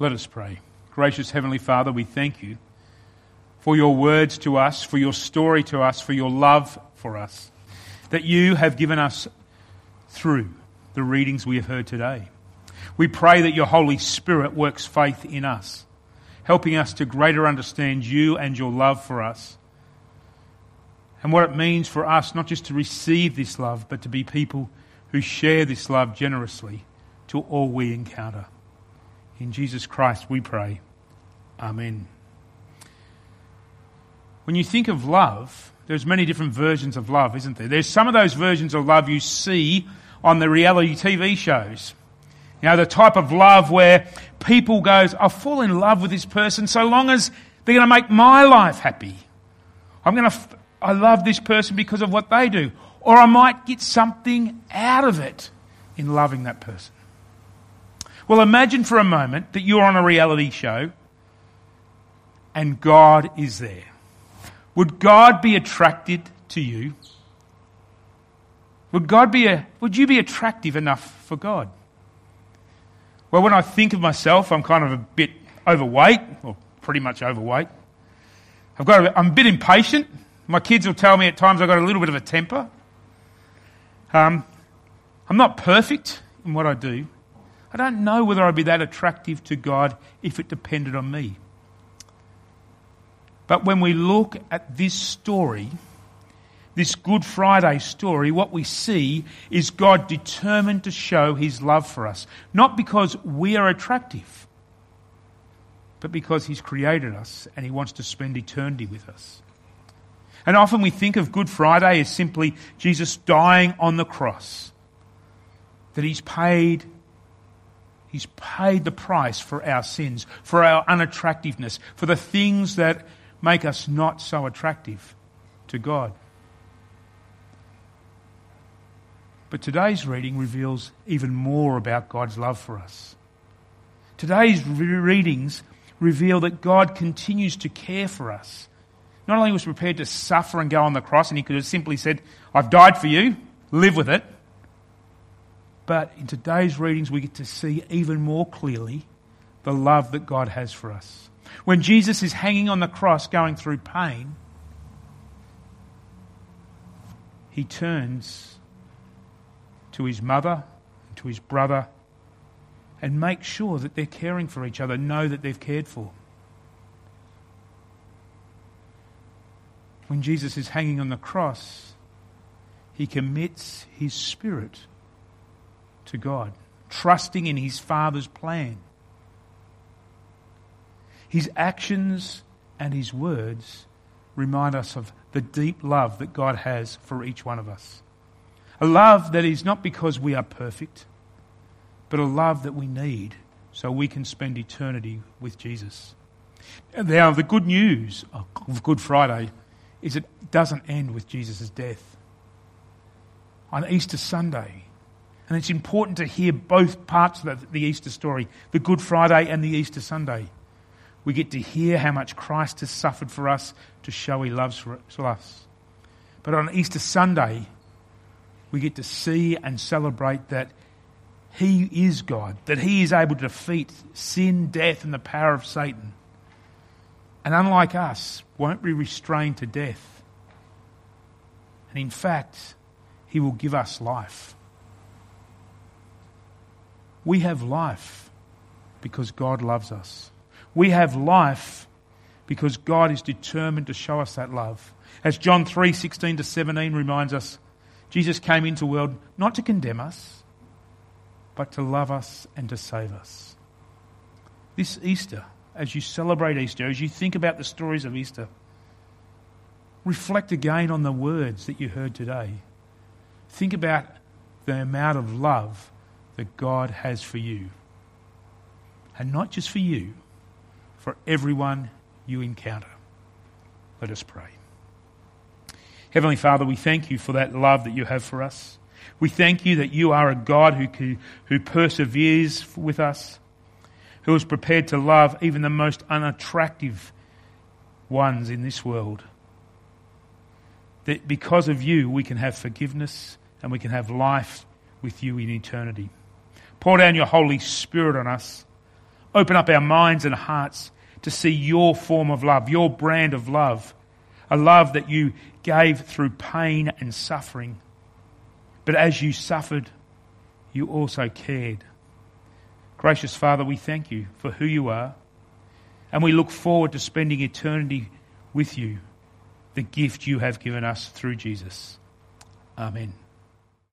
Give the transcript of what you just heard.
Let us pray. Gracious Heavenly Father, we thank you for your words to us, for your story to us, for your love for us, that you have given us through the readings we have heard today. We pray that your Holy Spirit works faith in us, helping us to greater understand you and your love for us, and what it means for us not just to receive this love, but to be people who share this love generously to all we encounter. In Jesus Christ we pray. Amen. When you think of love, there's many different versions of love, isn't there? There's some of those versions of love you see on the reality TV shows. You know, the type of love where people goes, I fall in love with this person so long as they're going to make my life happy. I'm going to, f- I love this person because of what they do. Or I might get something out of it in loving that person. Well, imagine for a moment that you're on a reality show and God is there. Would God be attracted to you? Would God be a, would you be attractive enough for God? Well, when I think of myself, I'm kind of a bit overweight, or pretty much overweight. I've got a, I'm a bit impatient. My kids will tell me at times I've got a little bit of a temper. Um, I'm not perfect in what I do. I don't know whether I'd be that attractive to God if it depended on me. But when we look at this story, this Good Friday story, what we see is God determined to show his love for us. Not because we are attractive, but because he's created us and he wants to spend eternity with us. And often we think of Good Friday as simply Jesus dying on the cross. That he's paid He's paid the price for our sins, for our unattractiveness, for the things that make us not so attractive to God. But today's reading reveals even more about God's love for us. Today's readings reveal that God continues to care for us. Not only was prepared to suffer and go on the cross, and he could have simply said, I've died for you, live with it. But in today's readings, we get to see even more clearly the love that God has for us. When Jesus is hanging on the cross going through pain, he turns to his mother, to his brother, and makes sure that they're caring for each other, know that they've cared for. When Jesus is hanging on the cross, he commits his spirit to God, trusting in his Father's plan. His actions and his words remind us of the deep love that God has for each one of us. A love that is not because we are perfect, but a love that we need so we can spend eternity with Jesus. Now, the good news of Good Friday is it doesn't end with Jesus' death. On Easter Sunday, and it's important to hear both parts of the Easter story the Good Friday and the Easter Sunday. We get to hear how much Christ has suffered for us to show he loves for us. But on Easter Sunday, we get to see and celebrate that he is God, that he is able to defeat sin, death, and the power of Satan. And unlike us, won't be restrained to death. And in fact, he will give us life. We have life because God loves us. We have life because God is determined to show us that love. As John 3 16 to 17 reminds us, Jesus came into the world not to condemn us, but to love us and to save us. This Easter, as you celebrate Easter, as you think about the stories of Easter, reflect again on the words that you heard today. Think about the amount of love that God has for you. And not just for you, for everyone you encounter. Let us pray. Heavenly Father, we thank you for that love that you have for us. We thank you that you are a God who, who perseveres with us, who is prepared to love even the most unattractive ones in this world. That because of you, we can have forgiveness and we can have life with you in eternity. Pour down your Holy Spirit on us. Open up our minds and hearts to see your form of love, your brand of love, a love that you gave through pain and suffering. But as you suffered, you also cared. Gracious Father, we thank you for who you are, and we look forward to spending eternity with you, the gift you have given us through Jesus. Amen.